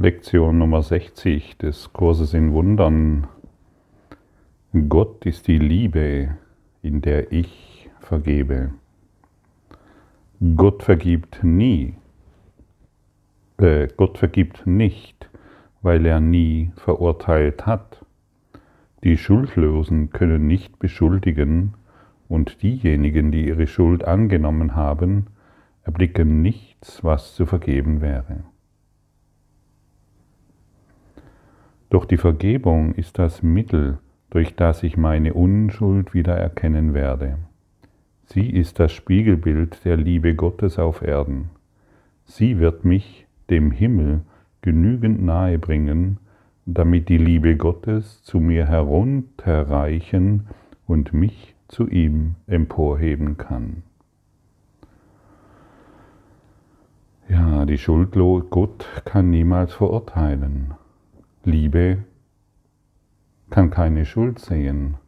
Lektion Nummer 60 des Kurses in Wundern. Gott ist die Liebe, in der ich vergebe. Gott vergibt nie. Äh, Gott vergibt nicht, weil er nie verurteilt hat. Die Schuldlosen können nicht beschuldigen und diejenigen, die ihre Schuld angenommen haben, erblicken nichts, was zu vergeben wäre. Doch die Vergebung ist das Mittel, durch das ich meine Unschuld wieder erkennen werde. Sie ist das Spiegelbild der Liebe Gottes auf Erden. Sie wird mich dem Himmel genügend nahe bringen, damit die Liebe Gottes zu mir herunterreichen und mich zu ihm emporheben kann. Ja, die Schuldlos Gott kann niemals verurteilen. Liebe kann keine Schuld sehen.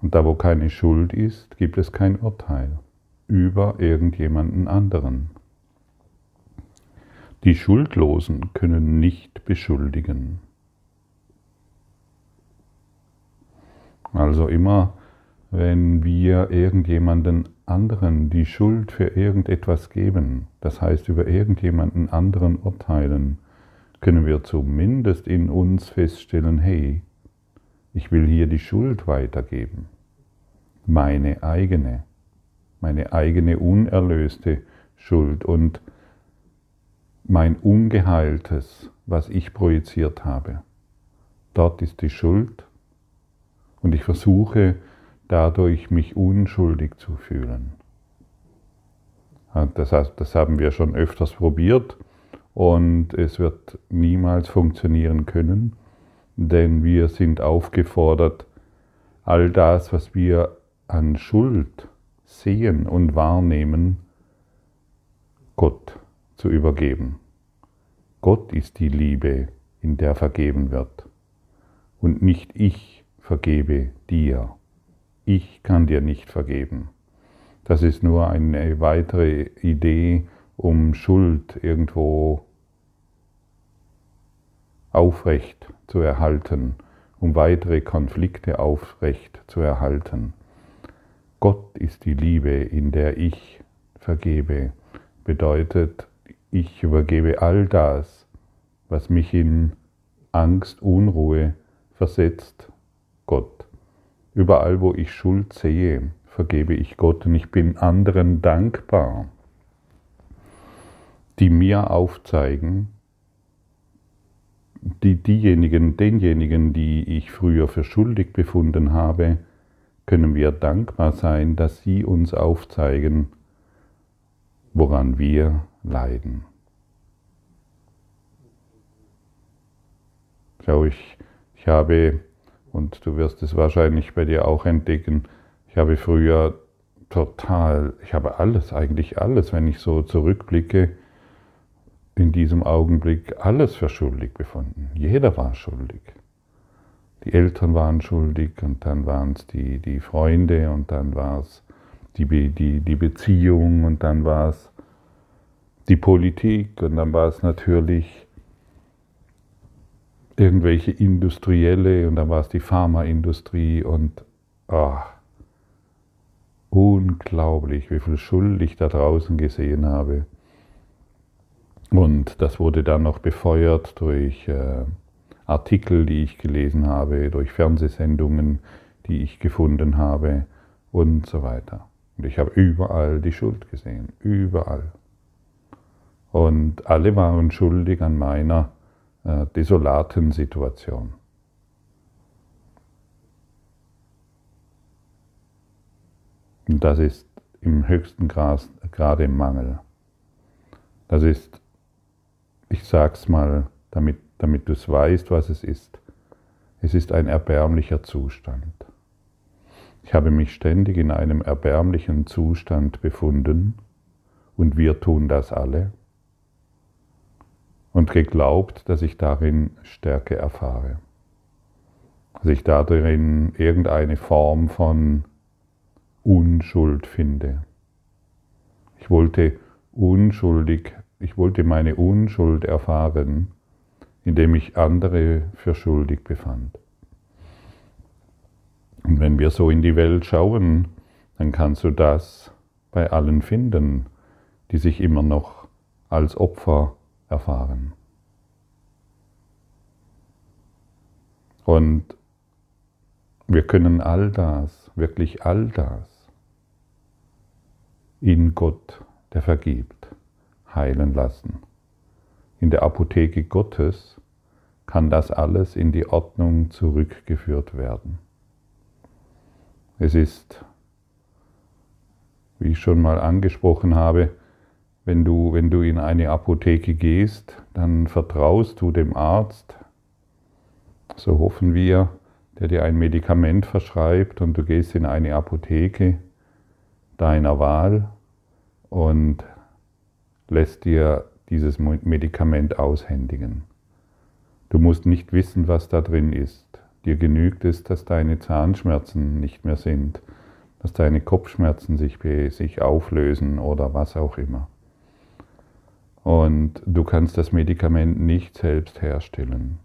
Und da wo keine Schuld ist, gibt es kein Urteil über irgendjemanden anderen. Die Schuldlosen können nicht beschuldigen. Also immer, wenn wir irgendjemanden anderen die Schuld für irgendetwas geben, das heißt über irgendjemanden anderen urteilen, können wir zumindest in uns feststellen, hey, ich will hier die Schuld weitergeben. Meine eigene, meine eigene unerlöste Schuld und mein Ungeheiltes, was ich projiziert habe. Dort ist die Schuld und ich versuche dadurch mich unschuldig zu fühlen. Das, das haben wir schon öfters probiert und es wird niemals funktionieren können, denn wir sind aufgefordert, all das, was wir an Schuld sehen und wahrnehmen, Gott zu übergeben. Gott ist die Liebe, in der vergeben wird. Und nicht ich vergebe dir. Ich kann dir nicht vergeben. Das ist nur eine weitere Idee, um Schuld irgendwo aufrecht zu erhalten, um weitere Konflikte aufrecht zu erhalten. Gott ist die Liebe, in der ich vergebe, bedeutet, ich übergebe all das, was mich in Angst, Unruhe versetzt, Gott. Überall, wo ich Schuld sehe, vergebe ich Gott und ich bin anderen dankbar die mir aufzeigen, die, diejenigen, denjenigen, die ich früher für schuldig befunden habe, können wir dankbar sein, dass sie uns aufzeigen, woran wir leiden. Schau, ich, ich habe, und du wirst es wahrscheinlich bei dir auch entdecken, ich habe früher total, ich habe alles, eigentlich alles, wenn ich so zurückblicke, in diesem Augenblick alles für schuldig befunden. Jeder war schuldig. Die Eltern waren schuldig und dann waren es die, die Freunde und dann war es die, die, die Beziehung und dann war es die Politik und dann war es natürlich irgendwelche Industrielle und dann war es die Pharmaindustrie und oh, unglaublich, wie viel Schuld ich da draußen gesehen habe. Und das wurde dann noch befeuert durch äh, Artikel, die ich gelesen habe, durch Fernsehsendungen, die ich gefunden habe und so weiter. Und ich habe überall die Schuld gesehen, überall. Und alle waren schuldig an meiner äh, desolaten Situation. Und das ist im höchsten Grad, Grade Mangel. Das ist ich sag's mal, damit, damit du es weißt, was es ist. Es ist ein erbärmlicher Zustand. Ich habe mich ständig in einem erbärmlichen Zustand befunden und wir tun das alle und geglaubt, dass ich darin Stärke erfahre, dass ich darin irgendeine Form von Unschuld finde. Ich wollte unschuldig ich wollte meine Unschuld erfahren indem ich andere für schuldig befand. Und wenn wir so in die Welt schauen, dann kannst du das bei allen finden, die sich immer noch als Opfer erfahren. Und wir können all das, wirklich all das, in Gott, der vergibt, heilen lassen. In der Apotheke Gottes kann das alles in die Ordnung zurückgeführt werden. Es ist, wie ich schon mal angesprochen habe, wenn du, wenn du in eine Apotheke gehst, dann vertraust du dem Arzt, so hoffen wir, der dir ein Medikament verschreibt und du gehst in eine Apotheke deiner Wahl und lässt dir dieses Medikament aushändigen. Du musst nicht wissen, was da drin ist. Dir genügt es, dass deine Zahnschmerzen nicht mehr sind, dass deine Kopfschmerzen sich, sich auflösen oder was auch immer. Und du kannst das Medikament nicht selbst herstellen.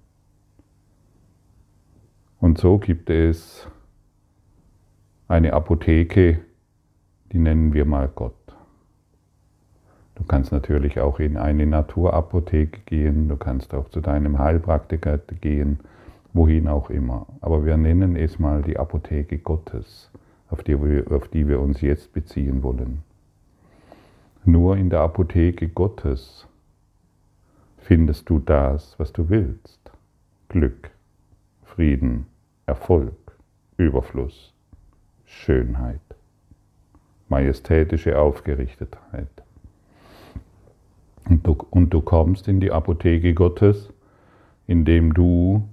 Und so gibt es eine Apotheke, die nennen wir mal Gott. Du kannst natürlich auch in eine Naturapotheke gehen, du kannst auch zu deinem Heilpraktiker gehen, wohin auch immer. Aber wir nennen es mal die Apotheke Gottes, auf die wir, auf die wir uns jetzt beziehen wollen. Nur in der Apotheke Gottes findest du das, was du willst. Glück, Frieden, Erfolg, Überfluss, Schönheit, majestätische Aufgerichtetheit. Und du, und du kommst in die Apotheke Gottes, indem du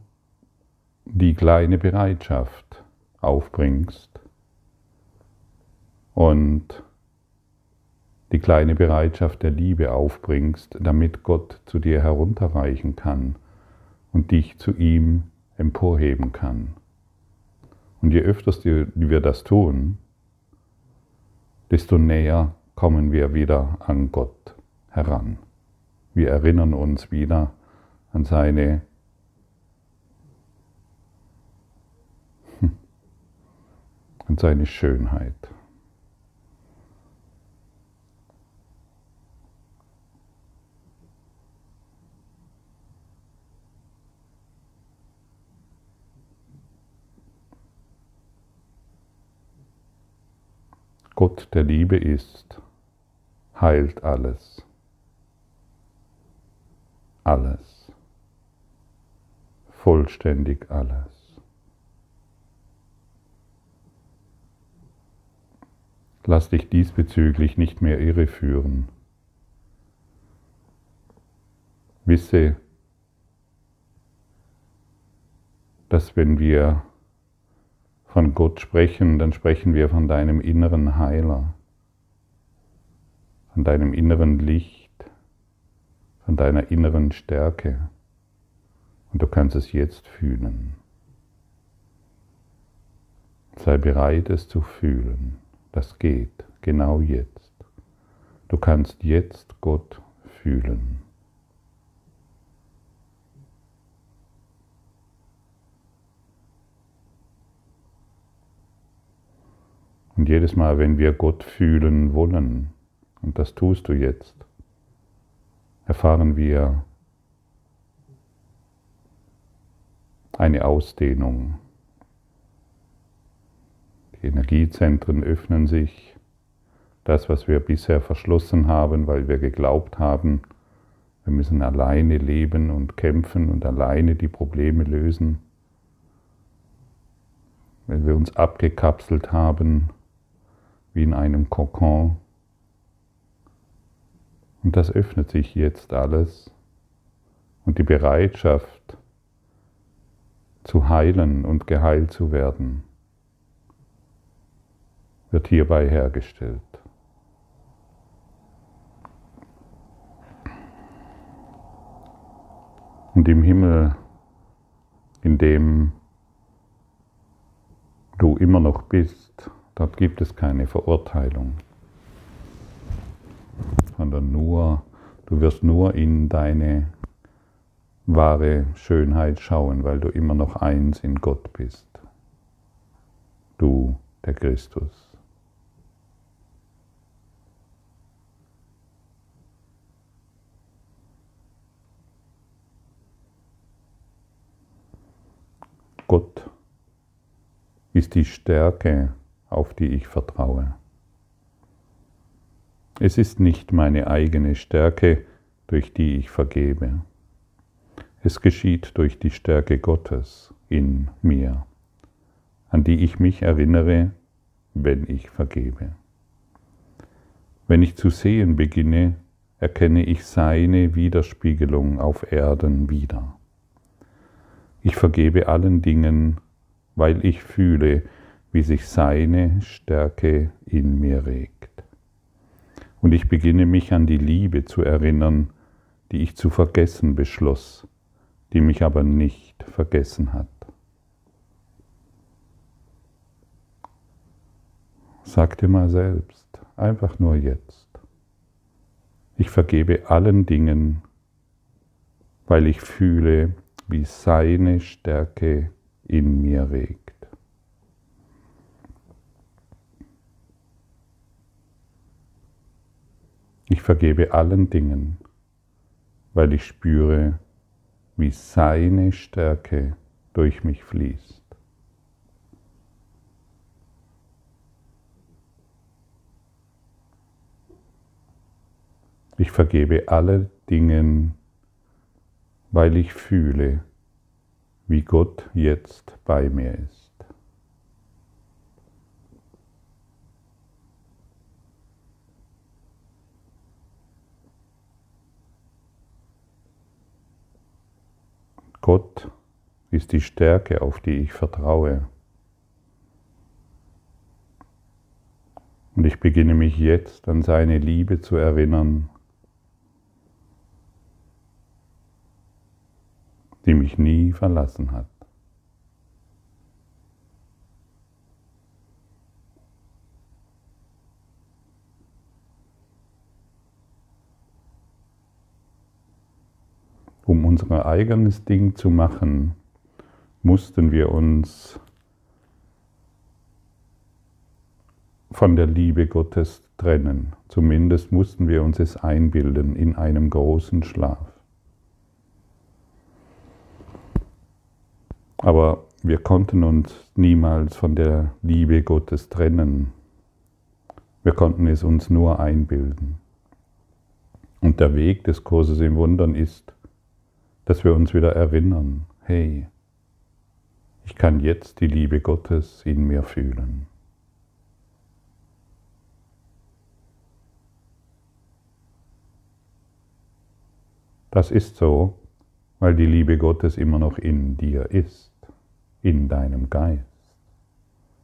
die kleine Bereitschaft aufbringst und die kleine Bereitschaft der Liebe aufbringst, damit Gott zu dir herunterreichen kann und dich zu ihm emporheben kann. Und je öfter wir das tun, desto näher kommen wir wieder an Gott heran. Wir erinnern uns wieder an seine an seine Schönheit. Gott der Liebe ist, heilt alles. Alles. Vollständig alles. Lass dich diesbezüglich nicht mehr irreführen. Wisse, dass wenn wir von Gott sprechen, dann sprechen wir von deinem inneren Heiler, von deinem inneren Licht, von deiner inneren Stärke. Und du kannst es jetzt fühlen. Sei bereit, es zu fühlen. Das geht genau jetzt. Du kannst jetzt Gott fühlen. Und jedes Mal, wenn wir Gott fühlen wollen, und das tust du jetzt, erfahren wir eine Ausdehnung die Energiezentren öffnen sich. Das, was wir bisher verschlossen haben, weil wir geglaubt haben, wir müssen alleine leben und kämpfen und alleine die Probleme lösen, weil wir uns abgekapselt haben wie in einem Kokon. Und das öffnet sich jetzt alles. Und die Bereitschaft zu heilen und geheilt zu werden wird hierbei hergestellt. Und im Himmel, in dem du immer noch bist, dort gibt es keine Verurteilung, sondern nur, du wirst nur in deine wahre Schönheit schauen, weil du immer noch eins in Gott bist. Du, der Christus. Gott ist die Stärke, auf die ich vertraue. Es ist nicht meine eigene Stärke, durch die ich vergebe. Es geschieht durch die Stärke Gottes in mir, an die ich mich erinnere, wenn ich vergebe. Wenn ich zu sehen beginne, erkenne ich seine Widerspiegelung auf Erden wieder. Ich vergebe allen Dingen, weil ich fühle, wie sich seine Stärke in mir regt. Und ich beginne mich an die Liebe zu erinnern, die ich zu vergessen beschloss, die mich aber nicht vergessen hat. Sag dir mal selbst, einfach nur jetzt. Ich vergebe allen Dingen, weil ich fühle, wie seine Stärke in mir regt. Ich vergebe allen Dingen, weil ich spüre, wie seine Stärke durch mich fließt. Ich vergebe alle Dingen, weil ich fühle, wie Gott jetzt bei mir ist. Gott ist die Stärke, auf die ich vertraue. Und ich beginne mich jetzt an seine Liebe zu erinnern die mich nie verlassen hat. Um unser eigenes Ding zu machen, mussten wir uns von der Liebe Gottes trennen. Zumindest mussten wir uns es einbilden in einem großen Schlaf. Aber wir konnten uns niemals von der Liebe Gottes trennen. Wir konnten es uns nur einbilden. Und der Weg des Kurses im Wundern ist, dass wir uns wieder erinnern, hey, ich kann jetzt die Liebe Gottes in mir fühlen. Das ist so, weil die Liebe Gottes immer noch in dir ist, in deinem Geist,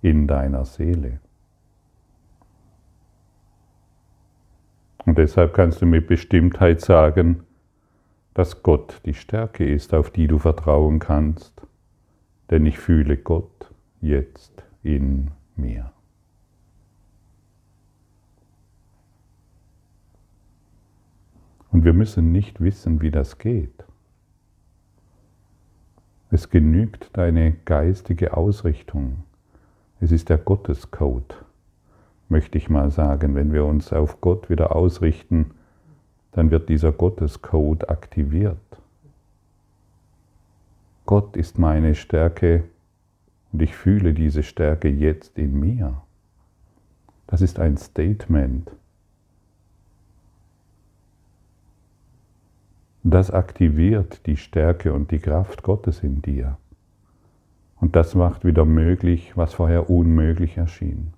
in deiner Seele. Und deshalb kannst du mit Bestimmtheit sagen, dass Gott die Stärke ist, auf die du vertrauen kannst, denn ich fühle Gott jetzt in mir. Und wir müssen nicht wissen, wie das geht. Es genügt deine geistige Ausrichtung. Es ist der Gottescode, möchte ich mal sagen. Wenn wir uns auf Gott wieder ausrichten, dann wird dieser Gottescode aktiviert. Gott ist meine Stärke und ich fühle diese Stärke jetzt in mir. Das ist ein Statement. Das aktiviert die Stärke und die Kraft Gottes in dir. Und das macht wieder möglich, was vorher unmöglich erschien.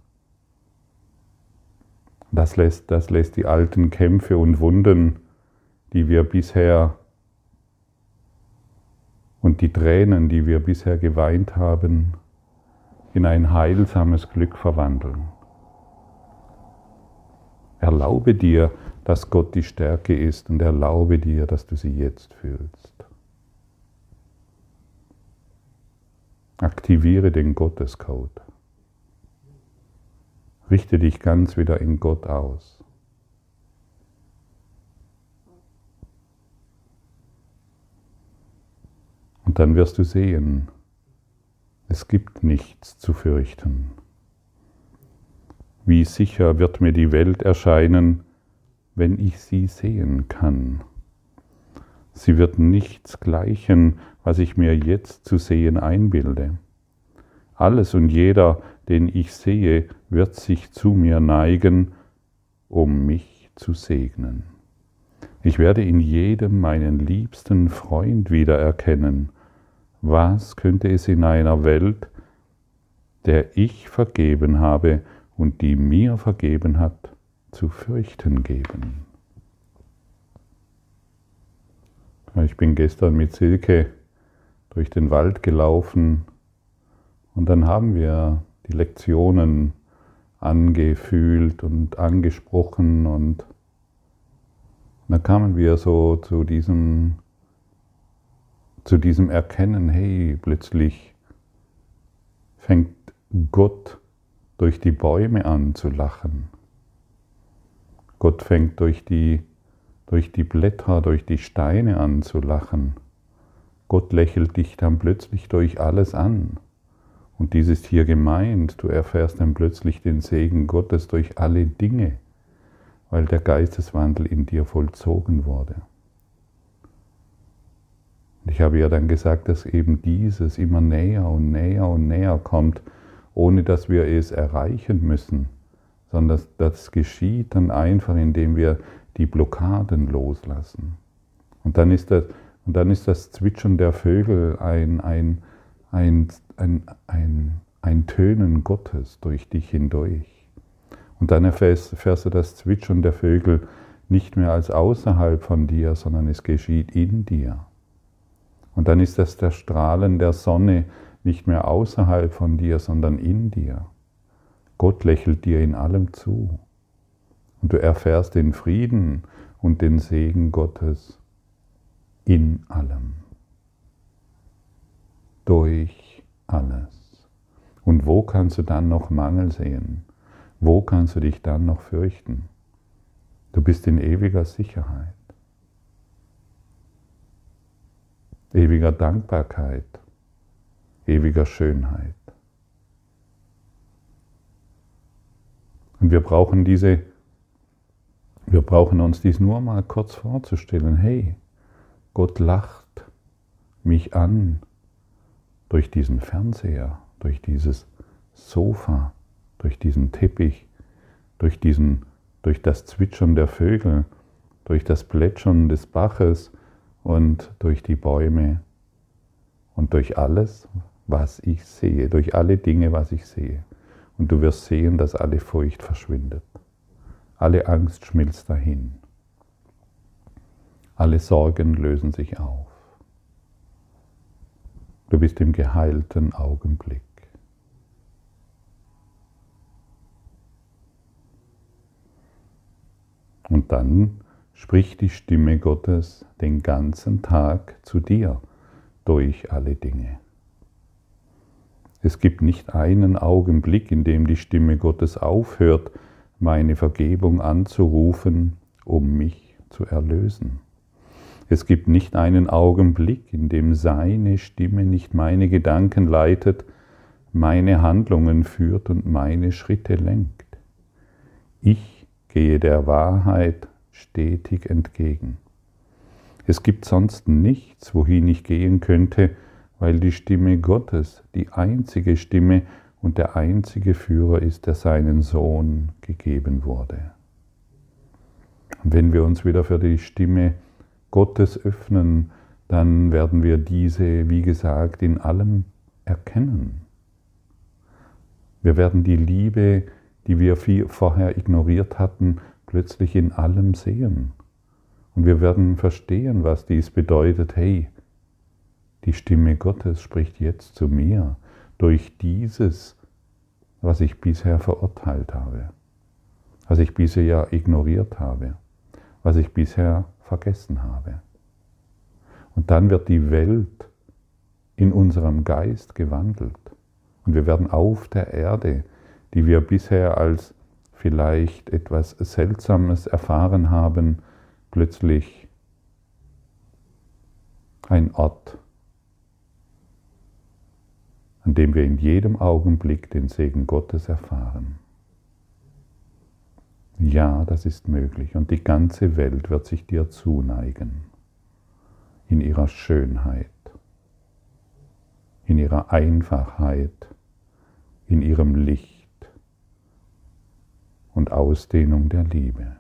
Das lässt, das lässt die alten Kämpfe und Wunden, die wir bisher und die Tränen, die wir bisher geweint haben, in ein heilsames Glück verwandeln. Erlaube dir, dass Gott die Stärke ist und erlaube dir, dass du sie jetzt fühlst. Aktiviere den Gottescode. Richte dich ganz wieder in Gott aus. Und dann wirst du sehen, es gibt nichts zu fürchten. Wie sicher wird mir die Welt erscheinen, wenn ich sie sehen kann. Sie wird nichts gleichen, was ich mir jetzt zu sehen einbilde. Alles und jeder, den ich sehe, wird sich zu mir neigen, um mich zu segnen. Ich werde in jedem meinen liebsten Freund wiedererkennen. Was könnte es in einer Welt, der ich vergeben habe und die mir vergeben hat, zu fürchten geben? Ich bin gestern mit Silke durch den Wald gelaufen und dann haben wir die Lektionen angefühlt und angesprochen und dann kamen wir so zu diesem, zu diesem Erkennen, hey, plötzlich fängt Gott durch die Bäume an zu lachen. Gott fängt durch die durch die Blätter, durch die Steine anzulachen. Gott lächelt dich dann plötzlich durch alles an. Und dies ist hier gemeint, du erfährst dann plötzlich den Segen Gottes durch alle Dinge, weil der Geisteswandel in dir vollzogen wurde. Und ich habe ja dann gesagt, dass eben dieses immer näher und näher und näher kommt, ohne dass wir es erreichen müssen, sondern das, geschieht dann einfach, indem wir die Blockaden loslassen. Und dann ist das, und dann ist das Zwitschern der Vögel ein, ein, ein, ein, ein, ein Tönen Gottes durch dich hindurch. Und dann erfährst, erfährst du das Zwitschern der Vögel nicht mehr als außerhalb von dir, sondern es geschieht in dir. Und dann ist das der Strahlen der Sonne nicht mehr außerhalb von dir, sondern in dir. Gott lächelt dir in allem zu. Und du erfährst den Frieden und den Segen Gottes in allem. Durch alles. Und wo kannst du dann noch Mangel sehen? Wo kannst du dich dann noch fürchten? Du bist in ewiger Sicherheit, ewiger Dankbarkeit, ewiger Schönheit. Und wir brauchen diese wir brauchen uns dies nur mal kurz vorzustellen. Hey, Gott lacht mich an durch diesen Fernseher, durch dieses Sofa, durch diesen Teppich, durch, diesen, durch das Zwitschern der Vögel, durch das Plätschern des Baches und durch die Bäume und durch alles, was ich sehe, durch alle Dinge, was ich sehe. Und du wirst sehen, dass alle Furcht verschwindet. Alle Angst schmilzt dahin. Alle Sorgen lösen sich auf. Du bist im geheilten Augenblick. Und dann spricht die Stimme Gottes den ganzen Tag zu dir durch alle Dinge. Es gibt nicht einen Augenblick, in dem die Stimme Gottes aufhört, meine Vergebung anzurufen, um mich zu erlösen. Es gibt nicht einen Augenblick, in dem seine Stimme nicht meine Gedanken leitet, meine Handlungen führt und meine Schritte lenkt. Ich gehe der Wahrheit stetig entgegen. Es gibt sonst nichts, wohin ich gehen könnte, weil die Stimme Gottes die einzige Stimme und der einzige Führer ist, der seinen Sohn gegeben wurde. Und wenn wir uns wieder für die Stimme Gottes öffnen, dann werden wir diese, wie gesagt, in allem erkennen. Wir werden die Liebe, die wir vorher ignoriert hatten, plötzlich in allem sehen. Und wir werden verstehen, was dies bedeutet. Hey, die Stimme Gottes spricht jetzt zu mir durch dieses, was ich bisher verurteilt habe, was ich bisher ignoriert habe, was ich bisher vergessen habe. Und dann wird die Welt in unserem Geist gewandelt. Und wir werden auf der Erde, die wir bisher als vielleicht etwas Seltsames erfahren haben, plötzlich ein Ort an dem wir in jedem Augenblick den Segen Gottes erfahren. Ja, das ist möglich und die ganze Welt wird sich dir zuneigen in ihrer Schönheit, in ihrer Einfachheit, in ihrem Licht und Ausdehnung der Liebe.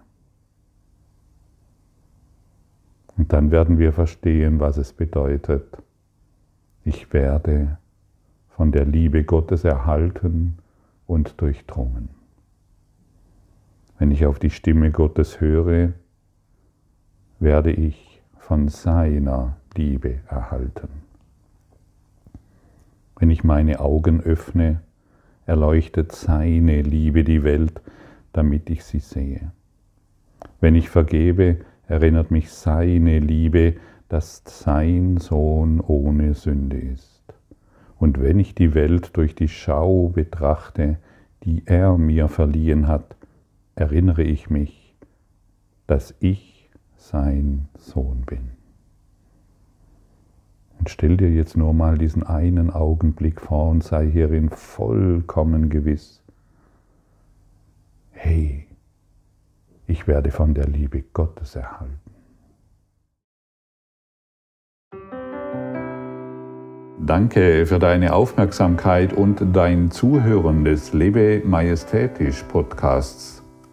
Und dann werden wir verstehen, was es bedeutet. Ich werde von der Liebe Gottes erhalten und durchdrungen. Wenn ich auf die Stimme Gottes höre, werde ich von seiner Liebe erhalten. Wenn ich meine Augen öffne, erleuchtet seine Liebe die Welt, damit ich sie sehe. Wenn ich vergebe, erinnert mich seine Liebe, dass sein Sohn ohne Sünde ist. Und wenn ich die Welt durch die Schau betrachte, die er mir verliehen hat, erinnere ich mich, dass ich sein Sohn bin. Und stell dir jetzt nur mal diesen einen Augenblick vor und sei hierin vollkommen gewiss. Hey, ich werde von der Liebe Gottes erhalten. Danke für deine Aufmerksamkeit und dein Zuhören des Lebe Majestätisch Podcasts.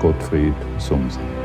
Gottfried Sumsen.